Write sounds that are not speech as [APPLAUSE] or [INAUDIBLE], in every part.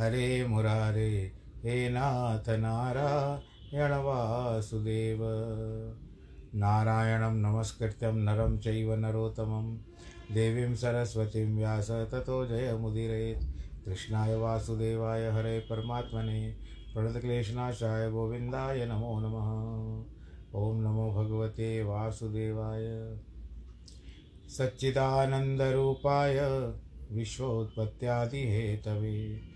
हरे मुरारे, हे नाथ नारायण वासुदेव। नारायणं नमस्कृत्यं नरं चैव नरोत्तमं। देवीं सरस्वतीं व्यास ततो जयमुदीरयेत्। कृष्णाय वासुदेवाय हरे परमात्मने। प्रणतक्लेशनाशाय गोविन्दाय नमो नमः। ॐ नमो भगवते वासुदेवाय। सच्चिदानन्दरूपाय विश्वोत्पत्त्यादिहेतवे।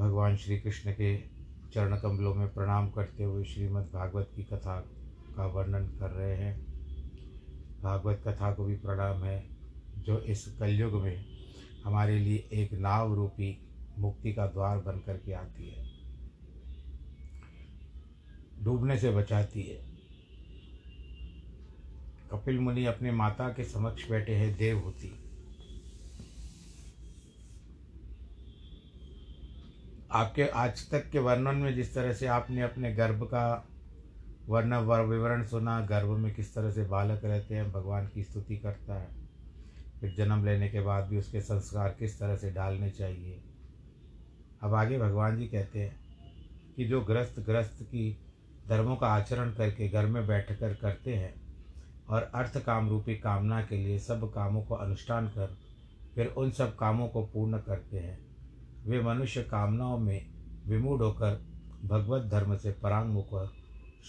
भगवान श्री कृष्ण के चरण कमलों में प्रणाम करते हुए श्रीमद् भागवत की कथा का वर्णन कर रहे हैं। भागवत कथा को भी प्रणाम है, जो इस कलयुग में हमारे लिए एक नाव रूपी मुक्ति का द्वार बन कर के आती है। डूबने से बचाती है। कपिल मुनि अपने माता के समक्ष बैठे हैं देव देवहूति। आपके आज तक के वर्णन में जिस तरह से आपने अपने गर्भ का वर्ण विवरण सुना, गर्भ में किस तरह से बालक रहते हैं, भगवान की स्तुति करता है, फिर जन्म लेने के बाद भी उसके संस्कार किस तरह से डालने चाहिए। अब आगे भगवान जी कहते हैं कि जो ग्रस्त ग्रस्त की धर्मों का आचरण करके घर में बैठ कर करते हैं और अर्थ काम रूपी कामना के लिए सब कामों को अनुष्ठान कर, फिर उन सब कामों को पूर्ण करते हैं। वे मनुष्य कामनाओं में विमूढ़ होकर भगवत धर्म से परांग होकर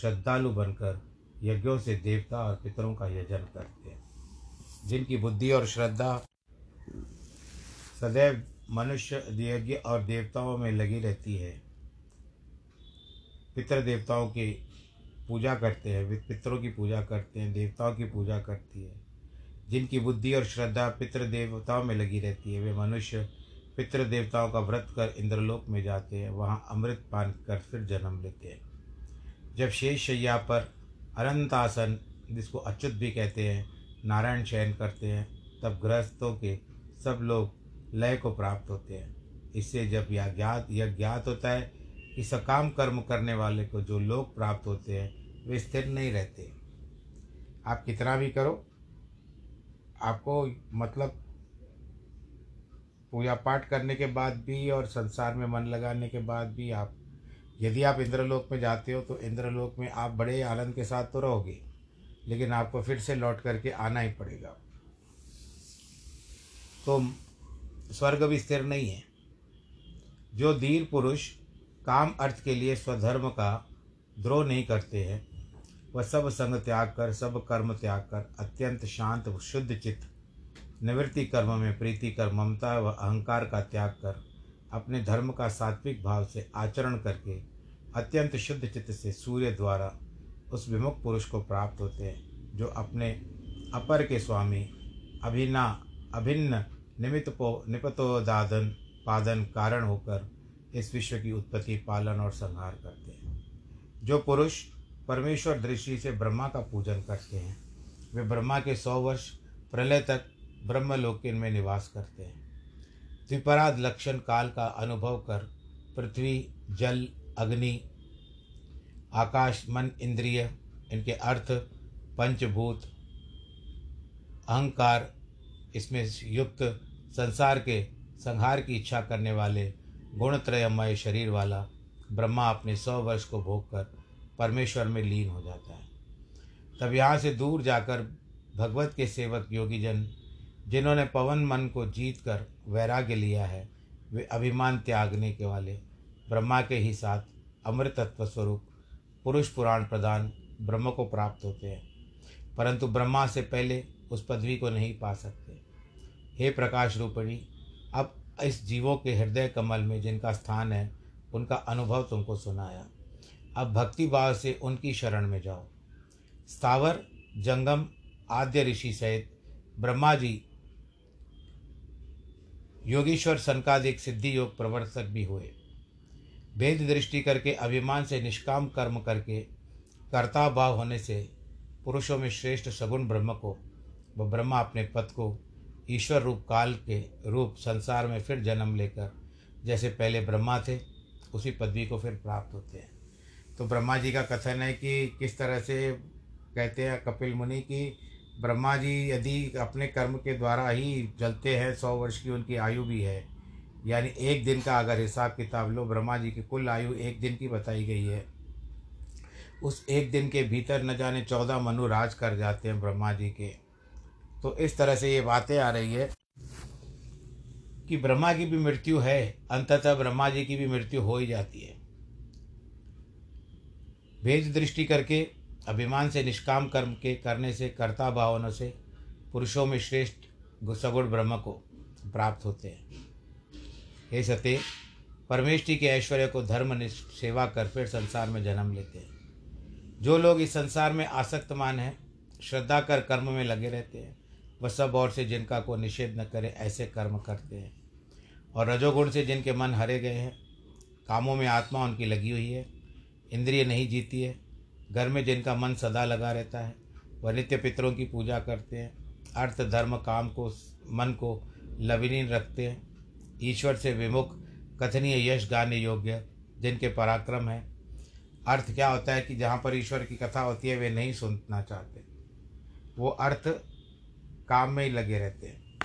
श्रद्धालु बनकर यज्ञों से देवता और पितरों का यजन करते हैं। जिनकी बुद्धि और श्रद्धा सदैव मनुष्य, यज्ञ और देवताओं में लगी रहती है। पितृ देवताओं की पूजा करते हैं पितरों की पूजा करते हैं, देवताओं की पूजा करती है। जिनकी बुद्धि और श्रद्धा पितृ देवताओं में लगी रहती है, वे मनुष्य पितृ देवताओं का व्रत कर इंद्रलोक में जाते हैं, वहाँ अमृत पान कर फिर जन्म लेते हैं। जब शेष शैया पर अनंत आसन जिसको अच्युत भी कहते हैं, नारायण शयन करते हैं, तब गृहस्थों के सब लोग लय को प्राप्त होते हैं। इससे जब यह ज्ञात यह ज्ञात होता है कि सकाम कर्म करने वाले को जो लोग प्राप्त होते हैं, वे स्थिर नहीं रहते। आप कितना भी करो, आपको मतलब पूजा पाठ करने के बाद भी और संसार में मन लगाने के बाद भी आप, यदि आप इंद्रलोक में जाते हो तो इंद्रलोक में आप बड़े आनंद के साथ तो रहोगे, लेकिन आपको फिर से लौट करके आना ही पड़ेगा। तो स्वर्ग भी स्थिर नहीं है। जो धीर पुरुष काम अर्थ के लिए स्वधर्म का द्रोह नहीं करते हैं, वह सब संग त्याग कर, सब कर्म त्याग कर, अत्यंत शांत, शुद्ध चित्त निवृत्ति कर्म में प्रीति कर, ममता व अहंकार का त्याग कर, अपने धर्म का सात्विक भाव से आचरण करके अत्यंत शुद्ध चित्त से सूर्य द्वारा उस विमुख पुरुष को प्राप्त होते हैं, जो अपने अपर के स्वामी, अभिना, अभिन्न निमित्त पो निपतोदादन, पादन कारण होकर इस विश्व की उत्पत्ति, पालन और संहार करते हैं। जो पुरुष परमेश्वर दृष्टि से ब्रह्मा का पूजन करते हैं, वे ब्रह्मा के सौ वर्ष प्रलय तक ब्रह्मलोक में निवास करते हैं। द्विपराध लक्षण काल का अनुभव कर पृथ्वी, जल, अग्नि, आकाश, मन, इंद्रिय, इनके अर्थ, पंचभूत, अहंकार, इसमें युक्त, संसार के संहार की इच्छा करने वाले, गुणत्रयमय शरीर वाला, ब्रह्मा अपने सौ वर्ष को भोग कर परमेश्वर में लीन हो जाता है। तब यहाँ से दूर जाकर भगवत के सेवक योगीजन जिन्होंने पवन मन को जीत कर वैराग्य लिया है, वे अभिमान त्यागने के वाले, ब्रह्मा के ही साथ अमृतत्व स्वरूप, पुरुष पुराण प्रदान ब्रह्म को प्राप्त होते हैं। परंतु ब्रह्मा से पहले उस पदवी को नहीं पा सकते। हे प्रकाश रूपिणी, अब इस जीवों के हृदय कमल में जिनका स्थान है, उनका अनुभव तुमको सुनाया। अब भक्ति भाव से उनकी शरण में जाओ। स्थावर, जंगम, आद्य ऋषि सहित ब्रह्मा जी योगीश्वर सनकादिक सिद्धि योग प्रवर्तक भी हुए। भेद दृष्टि करके, अभिमान से, निष्काम कर्म करके कर्ता भाव होने से, पुरुषों में श्रेष्ठ सगुण ब्रह्म को वह ब्रह्मा अपने पद को, ईश्वर रूप काल के रूप संसार में फिर जन्म लेकर, जैसे पहले ब्रह्मा थे, उसी पदवी को फिर प्राप्त होते हैं। तो ब्रह्मा जी का कथन है कि किस तरह से कहते हैं कपिल मुनि की ब्रह्मा जी यदि अपने कर्म के द्वारा ही जलते हैं, सौ वर्ष की उनकी आयु भी है, यानी एक दिन का अगर हिसाब किताब लो, ब्रह्मा जी की कुल आयु एक दिन की बताई गई है। उस एक दिन के भीतर न जाने चौदह मनु राज कर जाते हैं ब्रह्मा जी के। तो इस तरह से ये बातें आ रही है कि ब्रह्मा की भी मृत्यु है, अंततः ब्रह्मा जी की भी मृत्यु हो ही जाती है। भेद दृष्टि करके अभिमान से, निष्काम कर्म के करने से, कर्ता भावनों से, पुरुषों में श्रेष्ठ सगुण ब्रह्म को प्राप्त होते हैं। हे सत्य परमेष्टि के ऐश्वर्य को धर्म सेवा कर फिर संसार में जन्म लेते हैं। जो लोग इस संसार में आसक्तमान हैं, श्रद्धा कर कर्म में लगे रहते हैं, वह सब और से जिनका को निषेध न करे, ऐसे कर्म करते हैं। और रजोगुण से जिनके मन हरे गए हैं, कामों में आत्मा उनकी लगी हुई है, इंद्रिय नहीं जीती है घर में जिनका मन सदा लगा रहता है, वह नित्य पितरों की पूजा करते हैं, अर्थ, धर्म, काम को, मन को लविलीन रखते हैं। ईश्वर से विमुख, कथनीय यश गाने योग्य जिनके पराक्रम है। अर्थ क्या होता है कि जहाँ पर ईश्वर की कथा होती है, वे नहीं सुनना चाहते। वो अर्थ काम में ही लगे रहते हैं।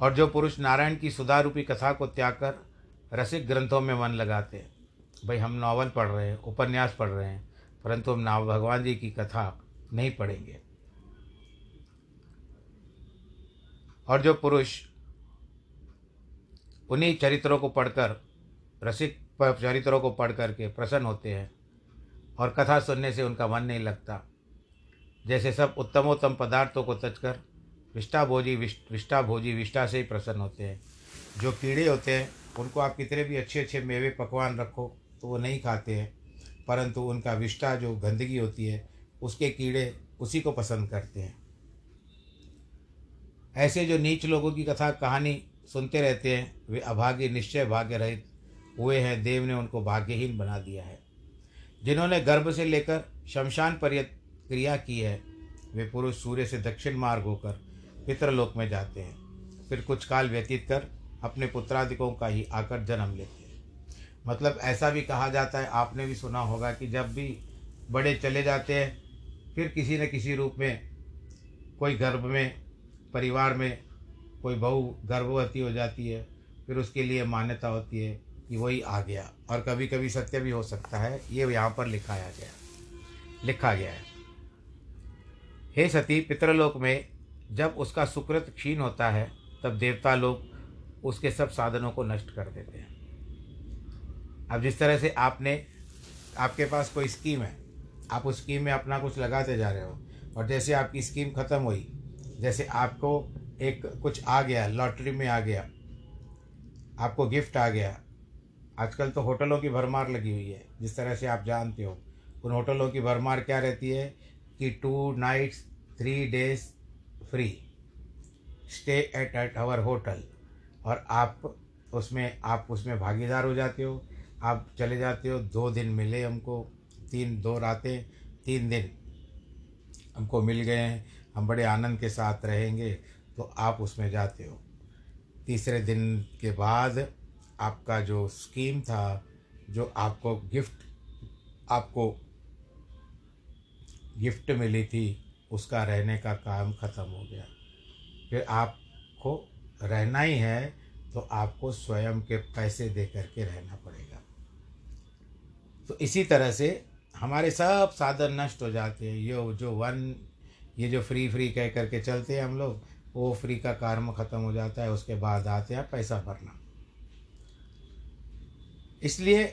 और जो पुरुष नारायण की सुधारूपी कथा को त्याग कर रसिक ग्रंथों में मन लगाते हैं भाई हम नावल पढ़ रहे हैं, उपन्यास पढ़ रहे हैं, परंतु हम नाव, भगवान जी की कथा नहीं पढ़ेंगे। और जो पुरुष उन्हीं चरित्रों को पढ़कर, रसिक चरित्रों को पढ़ करके प्रसन्न होते हैं, और कथा सुनने से उनका मन नहीं लगता, जैसे सब उत्तमोत्तम पदार्थों को तजकर विष्टा भोजी विष्टा भोजी विष्टा से ही प्रसन्न होते हैं। जो कीड़े होते हैं, उनको आप कितने भी अच्छे अच्छे मेवे पकवान रखो तो वो नहीं खाते हैं, परंतु उनका विष्टा जो गंदगी होती है, उसके कीड़े उसी को पसंद करते हैं। ऐसे जो नीच लोगों की कथा कहानी सुनते रहते हैं, वे अभाग्य निश्चय भाग्य रहित हुए हैं, देव ने उनको भाग्यहीन बना दिया है। जिन्होंने गर्भ से लेकर शमशान पर्यत क्रिया की है, वे पुरुष सूर्य से दक्षिण मार्ग होकर पितृलोक में जाते हैं। फिर कुछ काल व्यतीत कर अपने पुत्रादिकों का ही आकर जन्म लेते हैं। मतलब ऐसा भी कहा जाता है, आपने भी सुना होगा कि जब भी बड़े चले जाते हैं, फिर किसी न किसी रूप में, कोई गर्भ में, परिवार में, कोई बहू गर्भवती हो जाती है, फिर उसके लिए मान्यता होती है कि वही आ गया। और कभी कभी सत्य भी हो सकता है, ये यहाँ पर लिखाया गया लिखा गया है। हे सती, पितृलोक में जब उसका सुकृत क्षीण होता है, तब देवता लोग उसके सब साधनों को नष्ट कर देते हैं। अब जिस तरह से आपने, आपके पास कोई स्कीम है, आप उस स्कीम में अपना कुछ लगाते जा रहे हो, और जैसे आपकी स्कीम ख़त्म हुई, जैसे आपको एक कुछ आ गया लॉटरी में आ गया, आपको गिफ्ट आ गया, आजकल तो होटलों की भरमार लगी हुई है, जिस तरह से आप जानते हो, उन होटलों की भरमार क्या रहती है कि two nights three days free stay at at our hotel और आप उसमें आप उसमें भागीदार हो जाते हो आप चले जाते हो, दो दिन मिले हमको, तीन, दो रातें, तीन दिन हमको मिल गए हैं, हम बड़े आनंद के साथ रहेंगे तो आप उसमें जाते हो। तीसरे दिन के बाद आपका जो स्कीम था, जो आपको गिफ्ट आपको गिफ्ट मिली थी, उसका रहने का काम ख़त्म हो गया। फिर आपको रहना ही है तो आपको स्वयं के पैसे दे करके रहना पड़ेगा। तो इसी तरह से हमारे सब साधन नष्ट हो जाते हैं। ये, जो वन, ये जो फ्री फ्री कह करके चलते हैं हम लोग, वो फ्री का कार्म ख़त्म हो जाता है, उसके बाद आते हैं पैसा भरना। इसलिए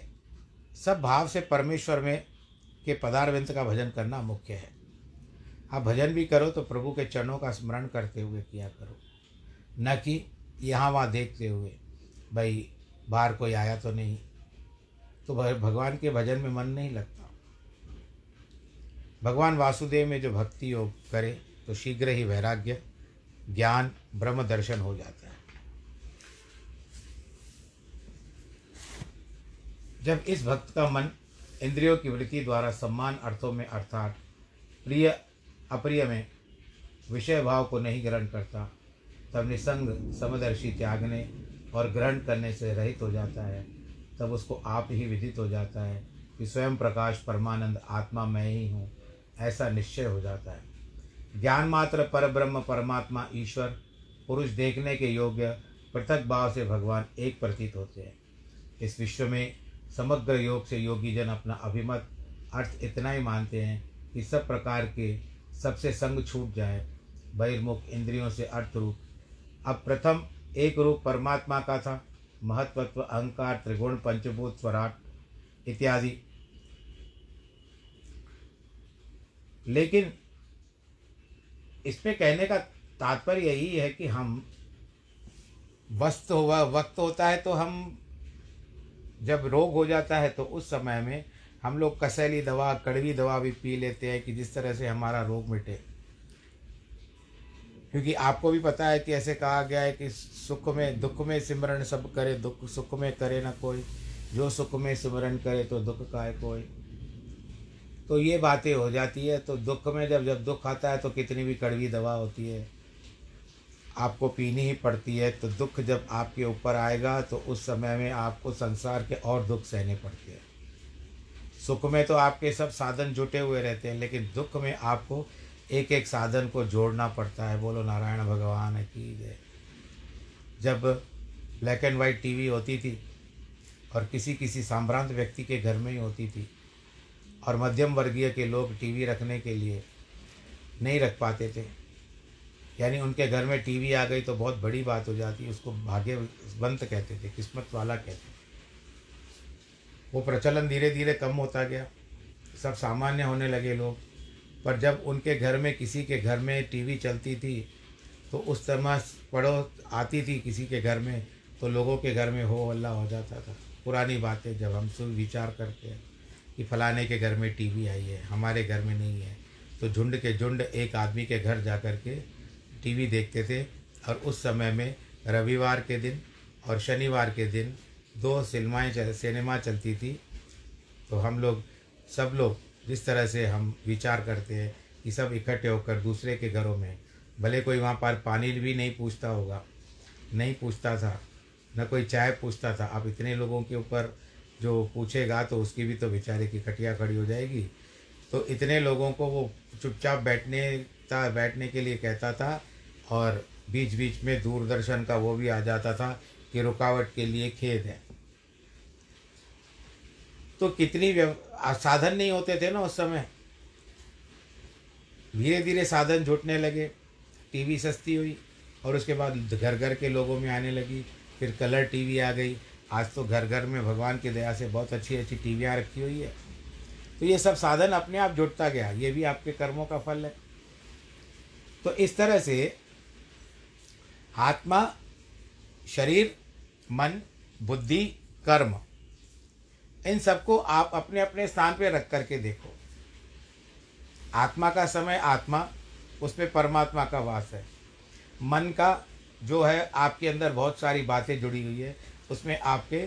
सब भाव से परमेश्वर में के पदारविंद का भजन करना मुख्य है। आप भजन भी करो तो प्रभु के चरणों का स्मरण करते हुए किया करो। न कि यहाँ वहाँ देखते हुए, भाई बाहर कोई आया तो नहीं। तो भगवान के भजन में मन नहीं लगता। भगवान वासुदेव में जो भक्ति योग करे तो शीघ्र ही वैराग्य, ज्ञान, ब्रह्म दर्शन हो जाता है। जब इस भक्त का मन इंद्रियों की वृत्ति द्वारा सम्मान अर्थों में, अर्थात प्रिय, अप्रिय में विषय भाव को नहीं ग्रहण करता, तब निसंग, समदर्शी त्यागने और ग्रहण करने से रहित हो जाता है। तब उसको आप ही विदित हो जाता है कि स्वयं प्रकाश परमानंद आत्मा मैं ही हूँ। ऐसा निश्चय हो जाता है। ज्ञान मात्र पर ब्रह्म परमात्मा ईश्वर, पुरुष देखने के योग्य पृथक भाव से भगवान एक प्रतीत होते हैं। इस विश्व में समग्र योग से योगी जन अपना अभिमत, अर्थ इतना ही मानते हैं कि सब प्रकार के सबसे संग छूट जाए। बहिर्मुख इंद्रियों से अर्थ रूप। अब प्रथम एक रूप परमात्मा का था महत्वत्व अहंकार, त्रिगुण, पंचभूत, स्वराट इत्यादि। लेकिन इसमें कहने का तात्पर्य यही है कि हम वस्त हुआ वक्त होता है तो हम जब रोग हो जाता है तो उस समय में हम लोग कसैली दवा, कड़वी दवा भी पी लेते हैं कि जिस तरह से हमारा रोग मिटे। क्योंकि आपको भी पता है कि ऐसे कहा गया है कि सुख में, दुख में सिमरण सब करे, दुख सुख में करे ना कोई। जो सुख में सिमरण करे तो दुख का है कोई। तो ये बातें हो जाती है तो दुख में जब जब दुख आता है तो कितनी भी कड़वी दवा होती है। आपको पीनी ही पड़ती है तो दुख जब आपके ऊपर आएगा तो उस समय में आपको संसार के और दुख सहने पड़ते हैं। सुख में तो आपके सब साधन जुटे हुए रहते हैं, लेकिन दुख में आपको एक एक साधन को जोड़ना पड़ता है। बोलो, नारायण भगवान की जय। जब ब्लैक एंड वाइट टीवी होती थी और किसी किसी सांभ्रांत व्यक्ति के घर में ही होती थी और मध्यम वर्गीय के लोग टीवी रखने के लिए नहीं रख पाते थे, यानी उनके घर में टीवी आ गई तो बहुत बड़ी बात हो जाती, उसको भाग्यवंत कहते थे किस्मत वाला कहते थे। वो प्रचलन धीरे धीरे कम होता गया, सब सामान्य होने लगे लोग। पर जब उनके घर में, किसी के घर में टीवी चलती थी तो उस समय पड़ो आती थी किसी के घर में तो लोगों के घर में हो हल्ला हो जाता था। पुरानी बातें जब हम सुन विचार करते हैं कि फलाने के घर में टीवी आई है, हमारे घर में नहीं है तो झुंड के झुंड एक आदमी के घर जा कर के टीवी देखते थे। और उस समय में रविवार के दिन और शनिवार के दिन दो सिनेमाएँ सिनेमा चलती थी। तो हम लोग, सब लोग जिस तरह से हम विचार करते हैं कि सब इकट्ठे होकर दूसरे के घरों में, भले कोई वहाँ पर पानी भी नहीं पूछता होगा, नहीं पूछता था, न कोई चाय पूछता था, आप इतने लोगों के ऊपर जो पूछेगा तो उसकी भी तो बेचारे की कटिया खड़ी हो जाएगी। तो इतने लोगों को वो चुपचाप बैठने था, बैठने के लिए कहता था और बीच बीच में दूरदर्शन का वो भी आ जाता था कि रुकावट के लिए खेद है। तो कितनी साधन नहीं होते थे ना उस समय। धीरे धीरे साधन जुटने लगे, टीवी सस्ती हुई, और उसके बाद घर घर के लोगों में आने लगी, फिर कलर टीवी आ गई। आज तो घर घर में भगवान की दया से बहुत अच्छी अच्छी टीवियाँ रखी हुई है। तो ये सब साधन अपने आप जुटता गया, ये भी आपके कर्मों का फल है। तो इस तरह से आत्मा, शरीर, मन, बुद्धि, कर्म इन सबको आप अपने अपने स्थान पे रख करके देखो। आत्मा का समय, आत्मा, उसमें परमात्मा का वास है। मन का जो है, आपके अंदर बहुत सारी बातें जुड़ी हुई है। उसमें आपके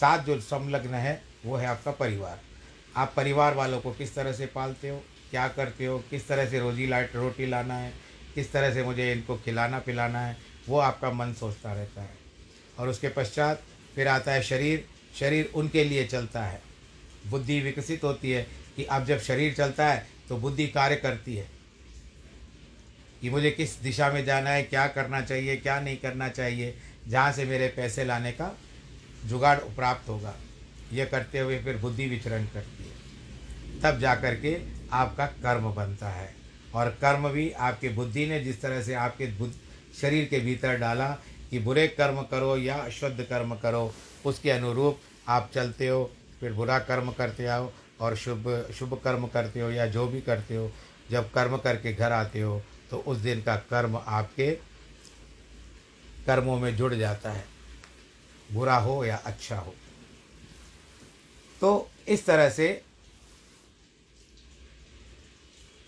साथ जो संलग्न है, वो है आपका परिवार। आप परिवार वालों को किस तरह से पालते हो, क्या करते हो, किस तरह से रोजी लाइट, रोटी लाना है, किस तरह से मुझे इनको खिलाना पिलाना है, वो आपका मन सोचता रहता है। और उसके पश्चात फिर आता है शरीर शरीर उनके लिए चलता है। बुद्धि विकसित होती है कि अब जब शरीर चलता है तो बुद्धि कार्य करती है। कि मुझे किस दिशा में जाना है, क्या करना चाहिए, क्या नहीं करना चाहिए, जहाँ से मेरे पैसे लाने का जुगाड़ प्राप्त होगा। यह करते हुए फिर बुद्धि विचरण करती है। तब जा कर के आपका कर्म बनता है। और कर्म भी आपकी बुद्धि ने जिस तरह से आपके शरीर के भीतर डाला कि बुरे कर्म करो या अशुद्ध कर्म करो, उसके अनुरूप आप चलते हो, फिर बुरा कर्म करते आओ और शुभ शुभ कर्म करते हो या जो भी करते हो, जब कर्म करके घर आते हो तो उस दिन का कर्म आपके कर्मों में जुड़ जाता है। बुरा हो या अच्छा हो। तो इस तरह से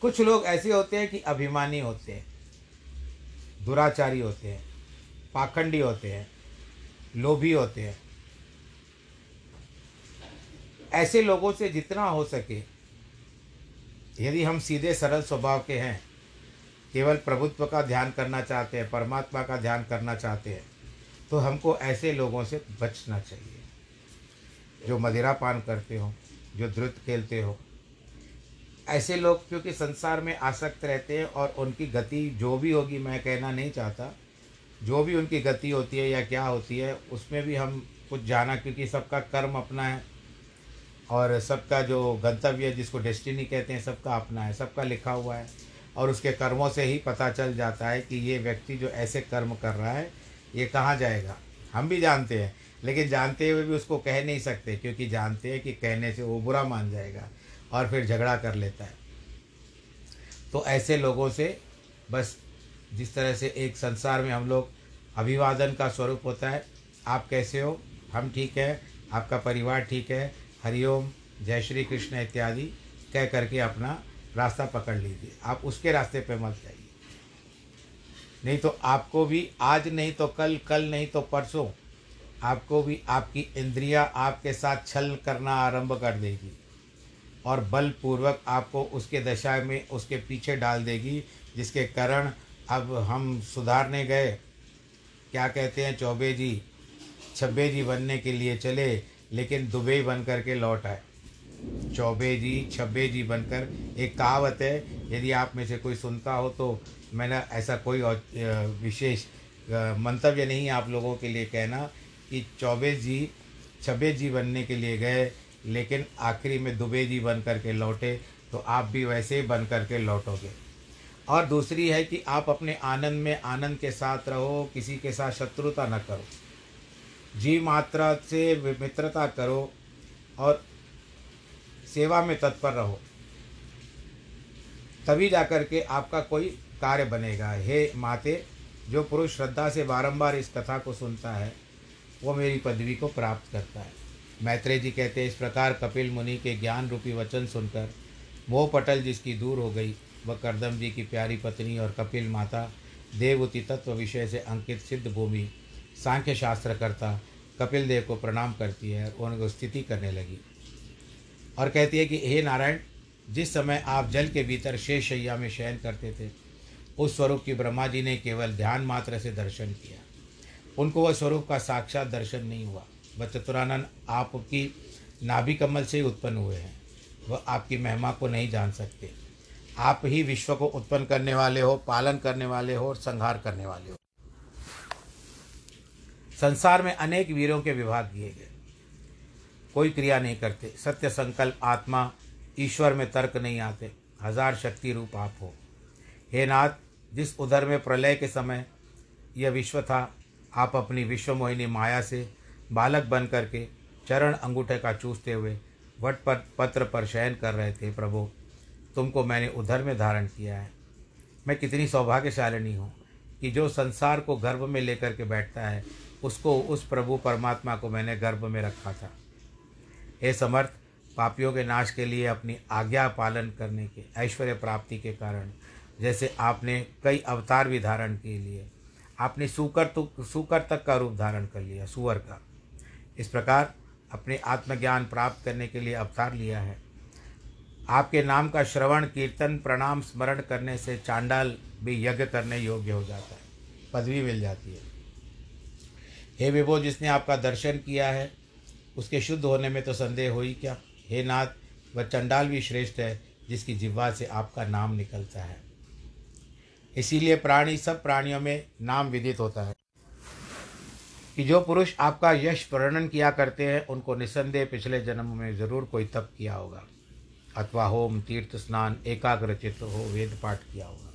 कुछ लोग ऐसे होते हैं कि अभिमानी होते हैं, दुराचारी होते हैं, पाखंडी होते हैं, लोभी होते हैं। ऐसे लोगों से जितना हो सके, यदि हम सीधे सरल स्वभाव के हैं, केवल प्रभुत्व का ध्यान करना चाहते हैं, परमात्मा का ध्यान करना चाहते हैं तो हमको ऐसे लोगों से बचना चाहिए। जो मदिरा पान करते हो, जो ध्रुत खेलते हो, ऐसे लोग क्योंकि संसार में आसक्त रहते हैं और उनकी गति जो भी होगी, मैं कहना नहीं चाहता, जो भी उनकी गति होती है या क्या होती है, उसमें भी हम कुछ जाना, क्योंकि सबका कर्म अपना है। और सबका जो गंतव्य जिसको डेस्टिनी कहते हैं, सबका अपना है, सबका लिखा हुआ है। और उसके कर्मों से ही पता चल जाता है कि ये व्यक्ति जो ऐसे कर्म कर रहा है, ये कहाँ जाएगा। हम भी जानते हैं, लेकिन जानते हुए भी उसको कह नहीं सकते, क्योंकि जानते हैं कि कहने से वो बुरा मान जाएगा और फिर झगड़ा कर लेता है। तो ऐसे लोगों से बस जिस तरह से एक संसार में हम लोग अभिवादन का स्वरूप होता है, आप कैसे हो? हम ठीक है, आपका परिवार ठीक है हरिओम जय श्री कृष्ण इत्यादि कह करके अपना रास्ता पकड़ लीजिए। आप उसके रास्ते पे मत जाइए। नहीं तो आपको भी आज नहीं तो कल कल नहीं तो परसों आपको भी आपकी इंद्रियाँ आपके साथ छल करना आरंभ कर देगी और बलपूर्वक आपको उसके दशा में उसके पीछे डाल देगी, जिसके कारण अब हम सुधारने गए। क्या कहते हैं चौबे जी? छब्बे जी बनने के लिए चले लेकिन दुबई बन करके लौट आए। चौबे जी, छब्बे जी बनकर एक कहावत है, यदि आप में से कोई सुनता हो तो मैंने ऐसा कोई विशेष मंतव्य नहीं आप लोगों के लिए कहना कि चौबे जी, छब्बे जी बनने के लिए गए, लेकिन आखिरी में दुबे जी बन करके लौटे तो आप भी वैसे ही बन करके लौटोगे। और दूसरी है कि आप अपने आनंद में आनंद के साथ रहो, किसी के साथ शत्रुता न करो। जी मात्रा से मित्रता करो और सेवा में तत्पर रहो। तभी जाकर के आपका कोई कार्य बनेगा। हे माते, जो पुरुष श्रद्धा से बारंबार इस कथा को सुनता है, वो मेरी पदवी को प्राप्त करता है। मैत्रेय जी कहते हैं, इस प्रकार कपिल मुनि के ज्ञान रूपी वचन सुनकर, मोह पटल जिसकी दूर हो गई, वह करदम जी की प्यारी पत्नी और कपिल माता देवती तत्व विषय से अंकित सिद्ध भूमि सांख्य शास्त्र करता कपिल देव को प्रणाम करती है उनको स्थिति करने लगी। और कहती है कि, हे नारायण, जिस समय आप जल के भीतर शेष शैया में शयन करते थे, उस स्वरूप की ब्रह्मा जी ने केवल ध्यान मात्र से दर्शन किया। उनको वह स्वरूप का साक्षात दर्शन नहीं हुआ। वह चतुरानंद आपकी नाभि कमल से ही उत्पन्न हुए हैं। वह आपकी महिमा को नहीं जान सकते। आप ही विश्व को उत्पन्न करने वाले हो, पालन करने वाले हो और संहार करने वाले हो। संसार में अनेक वीरों के विभाग दिए गए। कोई क्रिया नहीं करते। सत्य संकल्प आत्मा ईश्वर में तर्क नहीं आते। हज़ार शक्ति रूप आप हो। हे नाथ, जिस उधर में प्रलय के समय यह विश्व था, आप अपनी विश्व मोहिनी माया से बालक बन करके चरण अंगूठे का चूसते हुए वट पर पत्र पर शयन कर रहे थे, प्रभु, तुमको मैंने उधर में धारण किया है। मैं कितनी सौभाग्यशालिनी हूँ कि जो संसार को गर्भ में लेकर के बैठता है उसको उस प्रभु परमात्मा को मैंने गर्भ में रखा था। हे समर्थ, पापियों के नाश के लिए अपनी आज्ञा पालन करने के, ऐश्वर्य प्राप्ति के कारण, जैसे आपने कई अवतार भी धारण के लिए, आपने सुकर तो सुकर तक का रूप धारण कर लिया, सुअर का। इस प्रकार अपने आत्मज्ञान प्राप्त करने के लिए अवतार लिया है। आपके नाम का श्रवण, कीर्तन, प्रणाम, स्मरण करने से चांडाल भी यज्ञ करने योग्य हो जाता है, पदवी मिल जाती है। हे विभो, जिसने आपका दर्शन किया है, उसके शुद्ध होने में तो संदेह हो ही क्या? हे नाथ, वह चंडाल भी श्रेष्ठ है, जिसकी जिह्वा से आपका नाम निकलता है। इसीलिए प्राणी, सब प्राणियों में नाम विदित होता है। कि जो पुरुष आपका यश वर्णन किया करते हैं, उनको निसंदेह पिछले जन्म में ज़रूर कोई तप किया होगा। अथवा होम, तीर्थ, स्नान एकाग्रचित हो, वेद पाठ किया होगा।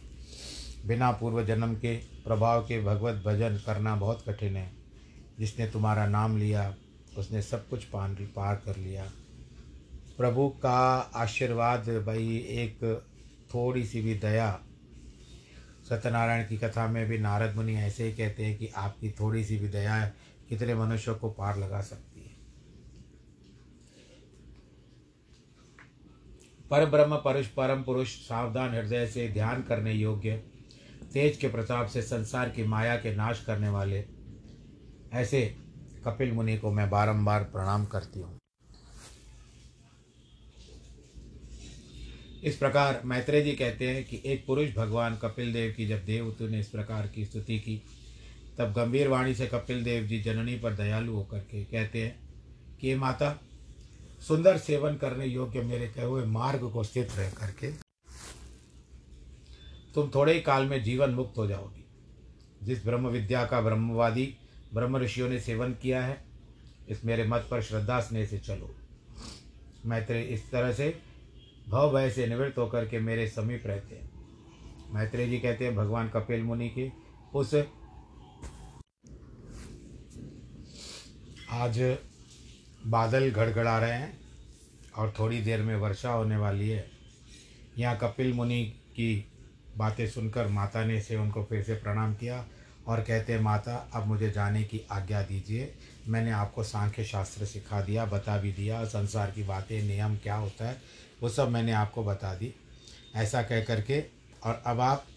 बिना पूर्व जन्म के, प्रभाव के भगवत भजन करना बहुत कठिन है। जिसने तुम्हारा नाम लिया, उसने सब कुछ पान पार कर लिया। प्रभु का आशीर्वाद भाई एक थोड़ी सी भी दया। सत्यनारायण की कथा में भी नारद मुनि ऐसे ही कहते हैं कि आपकी थोड़ी सी भी दया है, कितने मनुष्यों को पार लगा सकती है। पर ब्रह्म, परुष, परम पुरुष, सावधान हृदय से ध्यान करने योग्य, तेज के प्रताप से संसार की माया के नाश करने वाले ऐसे कपिल मुनि को मैं बारंबार प्रणाम करती हूँ। इस प्रकार मैत्रेय जी कहते हैं कि एक पुरुष भगवान कपिल देव की जब देवतु ने इस प्रकार की स्तुति की, तब गंभीर वाणी से कपिल देव जी जननी पर दयालु होकर के कहते हैं कि माता, सुंदर सेवन करने योग्य मेरे कहे हुए मार्ग को स्थित रह करके तुम थोड़े ही काल में जीवन मुक्त हो जाओगी। जिस ब्रह्म विद्या का ब्रह्मवादी ब्रह्म ऋषियों ने सेवन किया है। इस मेरे मत पर श्रद्धा स्नेह से चलो। मैत्रेय इस तरह से भव भय से निवृत्त होकर के मेरे समीप रहते हैं। मैत्रेय जी कहते हैं, भगवान कपिल मुनि के उस आज बादल गड़गड़ा रहे हैं और थोड़ी देर में वर्षा होने वाली है। यहाँ कपिल मुनि की बातें सुनकर माता ने से उनको फिर से प्रणाम किया। और कहते माता, अब मुझे जाने की आज्ञा दीजिए। मैंने आपको सांख्य शास्त्र सिखा दिया, बता भी दिया, संसार की बातें, नियम क्या होता है, वो सब मैंने आपको बता दी। ऐसा कह करके, और अब आप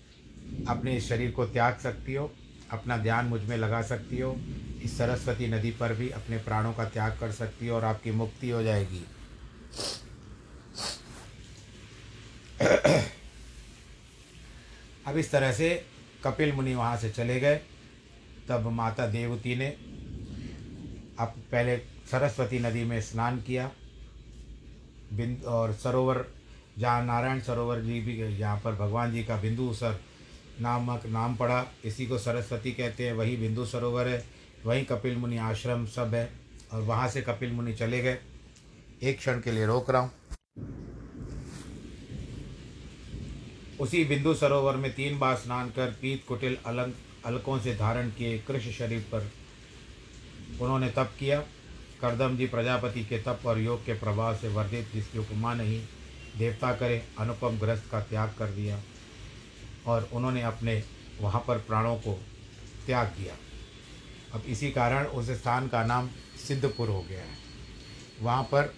अपने शरीर को त्याग सकती हो, अपना ध्यान मुझमें लगा सकती हो, इस सरस्वती नदी पर भी अपने प्राणों का त्याग कर सकती हो और आपकी मुक्ति हो जाएगी। [CLEARS THROAT] अब इस तरह से कपिल मुनि वहाँ से चले गए। तब माता देवती ने अब पहले सरस्वती नदी में स्नान किया। बिंद, और सरोवर, जहाँ नारायण सरोवर जी भी, जहाँ पर भगवान जी का बिंदु सर नामक नाम पड़ा, इसी को सरस्वती कहते हैं। वही बिंदु सरोवर है, वहीं कपिल मुनि आश्रम सब है, और वहाँ से कपिल मुनि चले गए। एक क्षण के लिए रोक रहा हूँ। उसी बिंदु सरोवर में तीन बार स्नान कर पीत कुटिल अलंक, अलकों से धारण किए कृष्ण शरीर पर। उन्होंने तप किया। करदम जी प्रजापति के तप और योग के प्रभाव से वर्धित, जिसकी उपमा नहीं, देवता करे, अनुपम ग्रस्त का त्याग कर दिया और उन्होंने अपने वहाँ पर प्राणों को त्याग किया। अब इसी कारण उस स्थान का नाम सिद्धपुर हो गया है। वहाँ पर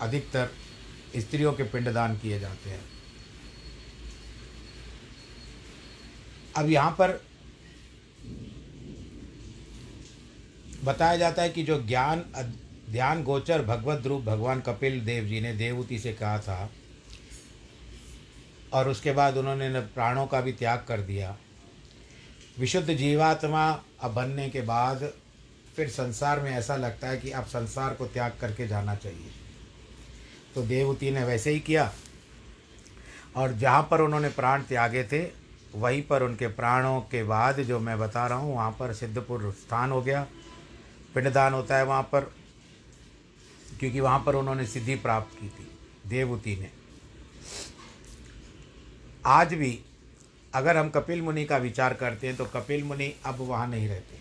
अधिकतर स्त्रियों के पिंडदान किए जाते हैं। अब यहाँ पर बताया जाता है कि जो ज्ञान ध्यान, गोचर, भगवत रूप, भगवान कपिल देव जी ने देवूति से कहा था, और उसके बाद उन्होंने प्राणों का भी त्याग कर दिया। विशुद्ध जीवात्मा अब बनने के बाद फिर संसार में ऐसा लगता है कि अब संसार को त्याग करके जाना चाहिए। तो देवती ने वैसे ही किया, और जहाँ पर उन्होंने प्राण त्यागे थे वहीं पर उनके प्राणों के बाद जो मैं बता रहा हूँ, वहाँ पर सिद्धपुर स्थान हो गया। पिंडदान होता है वहाँ पर, क्योंकि वहाँ पर उन्होंने सिद्धि प्राप्त की थी देवती ने। आज भी अगर हम कपिल मुनि का विचार करते हैं तो कपिल मुनि अब वहाँ नहीं रहते।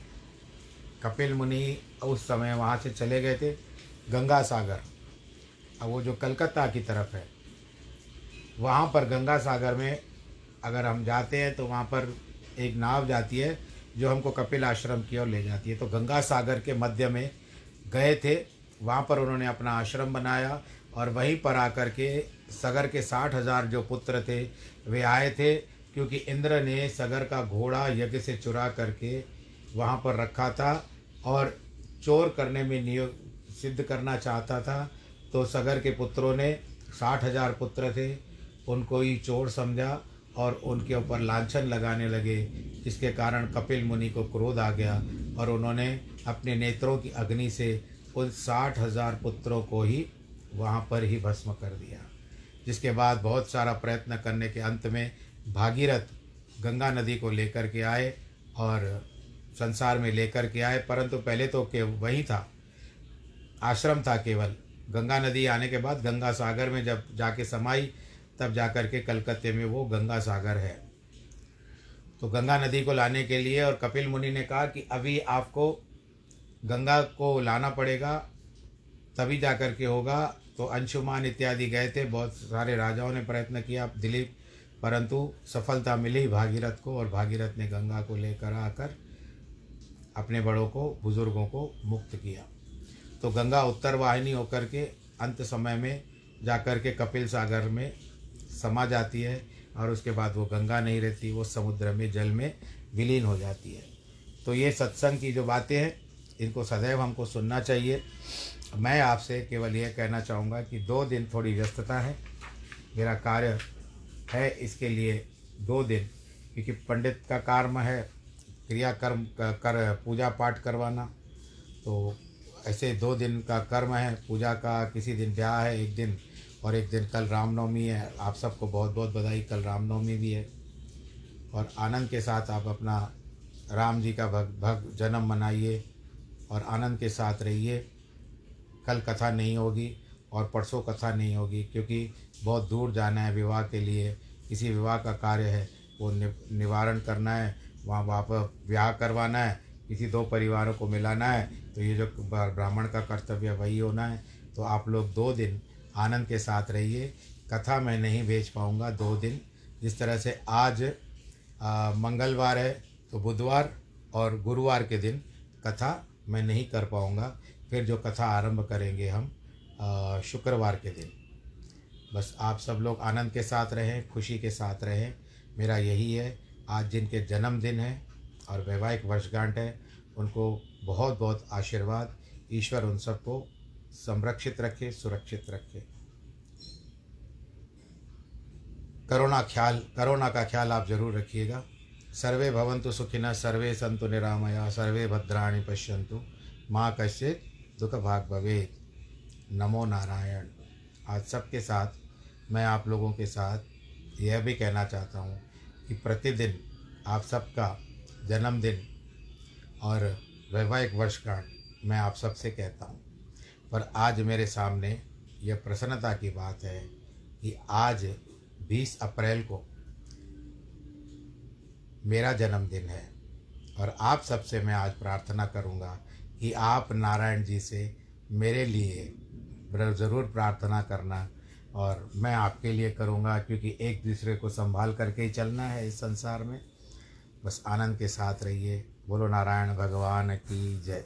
कपिल मुनि उस समय वहाँ से चले गए थे गंगा सागर अब वो जो कलकत्ता की तरफ़ है, वहाँ पर गंगा सागर में अगर हम जाते हैं तो वहाँ पर एक नाव जाती है जो हमको कपिल आश्रम की ओर ले जाती है। तो गंगा सागर के मध्य में गए थे। वहाँ पर उन्होंने अपना आश्रम बनाया और वहीं पर आकर के सगर के साठ हज़ार जो पुत्र थे, वे आए थे क्योंकि इंद्र ने सगर का घोड़ा यज्ञ से चुरा करके वहाँ पर रखा था और चोर करने में नियोग सिद्ध करना चाहता था। तो सगर के पुत्रों ने साठ हज़ार पुत्र थे। उनको ही चोर समझा और उनके ऊपर लांछन लगाने लगे, जिसके कारण कपिल मुनि को क्रोध आ गया और उन्होंने अपने नेत्रों की अग्नि से उन साठ हज़ार पुत्रों को ही वहाँ पर ही भस्म कर दिया, जिसके बाद बहुत सारा प्रयत्न करने के अंत में भागीरथ गंगा नदी को लेकर के आए और संसार में लेकर के आए। परंतु पहले तो के वही था, आश्रम था केवल। गंगा नदी आने के बाद गंगा सागर में जब जाके समाई तब जा कर के कलकत्ते में वो गंगा सागर है। तो गंगा नदी को लाने के लिए और कपिल मुनि ने कहा कि अभी आपको गंगा को लाना पड़ेगा, तभी जा कर के होगा। तो अंशुमान इत्यादि गए थे, बहुत सारे राजाओं ने प्रयत्न किया, दिलीप, परंतु सफलता मिली भागीरथ को और भागीरथ ने गंगा को लेकर आकर अपने बड़ों को, बुज़ुर्गों को मुक्त किया। तो गंगा उत्तर वाहिनी होकर के अंत समय में जाकर के कपिल सागर में समा जाती है और उसके बाद वो गंगा नहीं रहती, वो समुद्र में, जल में विलीन हो जाती है। तो ये सत्संग की जो बातें हैं, इनको सदैव हमको सुनना चाहिए। मैं आपसे केवल यह कहना चाहूँगा कि दो दिन थोड़ी व्यस्तता है। मेरा कार्य है इसके लिए दो दिन, क्योंकि पंडित का कार्य है क्रिया कर्म, कर, पूजा पाठ करवाना। तो ऐसे दो दिन का कर्म है, पूजा का, किसी दिन ब्याह है एक दिन। और एक दिन कल रामनवमी है, आप सबको बहुत बहुत बधाई। कल रामनवमी भी है और आनंद के साथ आप अपना राम जी का भग भग जन्म मनाइए और आनंद के साथ रहिए। कल कथा नहीं होगी और परसों कथा नहीं होगी, क्योंकि बहुत दूर जाना है विवाह के लिए। किसी विवाह का कार्य है, वो निवारण करना है, वहाँ पर ब्याह करवाना है किसी दो परिवारों को मिलाना है। तो ये जो ब्राह्मण का कर्तव्य वही होना है। तो आप लोग दो दिन आनंद के साथ रहिए। कथा मैं नहीं भेज पाऊँगा दो दिन। जिस तरह से आज मंगलवार है तो बुधवार और गुरुवार के दिन कथा मैं नहीं कर पाऊँगा। फिर जो कथा आरंभ करेंगे हम शुक्रवार के दिन। बस आप सब लोग आनंद के साथ रहें, खुशी के साथ रहें। मेरा यही है, आज जिनके जन्मदिन है और वैवाहिक वर्षगांठ है, उनको बहुत बहुत आशीर्वाद। ईश्वर उन सबको संरक्षित रखे, सुरक्षित रखे। करोना ख्याल करोना का ख्याल आप ज़रूर रखिएगा। सर्वे भवंतु सुखिन, सर्वे संतु निरामया, सर्वे भद्राणी पश्यंतु माँ कश्चित दुख भाग भवे नमो नारायण। आज सबके साथ, मैं आप लोगों के साथ यह भी कहना चाहता हूँ कि प्रतिदिन आप सबका जन्मदिन और वैवाहिक वर्षगांठ मैं आप सबसे कहता हूँ। पर आज मेरे सामने यह प्रसन्नता की बात है कि आज बीस अप्रैल को मेरा जन्मदिन है। और आप सबसे मैं आज प्रार्थना करूँगा कि आप नारायण जी से मेरे लिए ज़रूर प्रार्थना करना और मैं आपके लिए करूँगा क्योंकि एक दूसरे को संभाल करके ही चलना है इस संसार में। बस आनंद के साथ रहिए। बोलो नारायण भगवान की जय।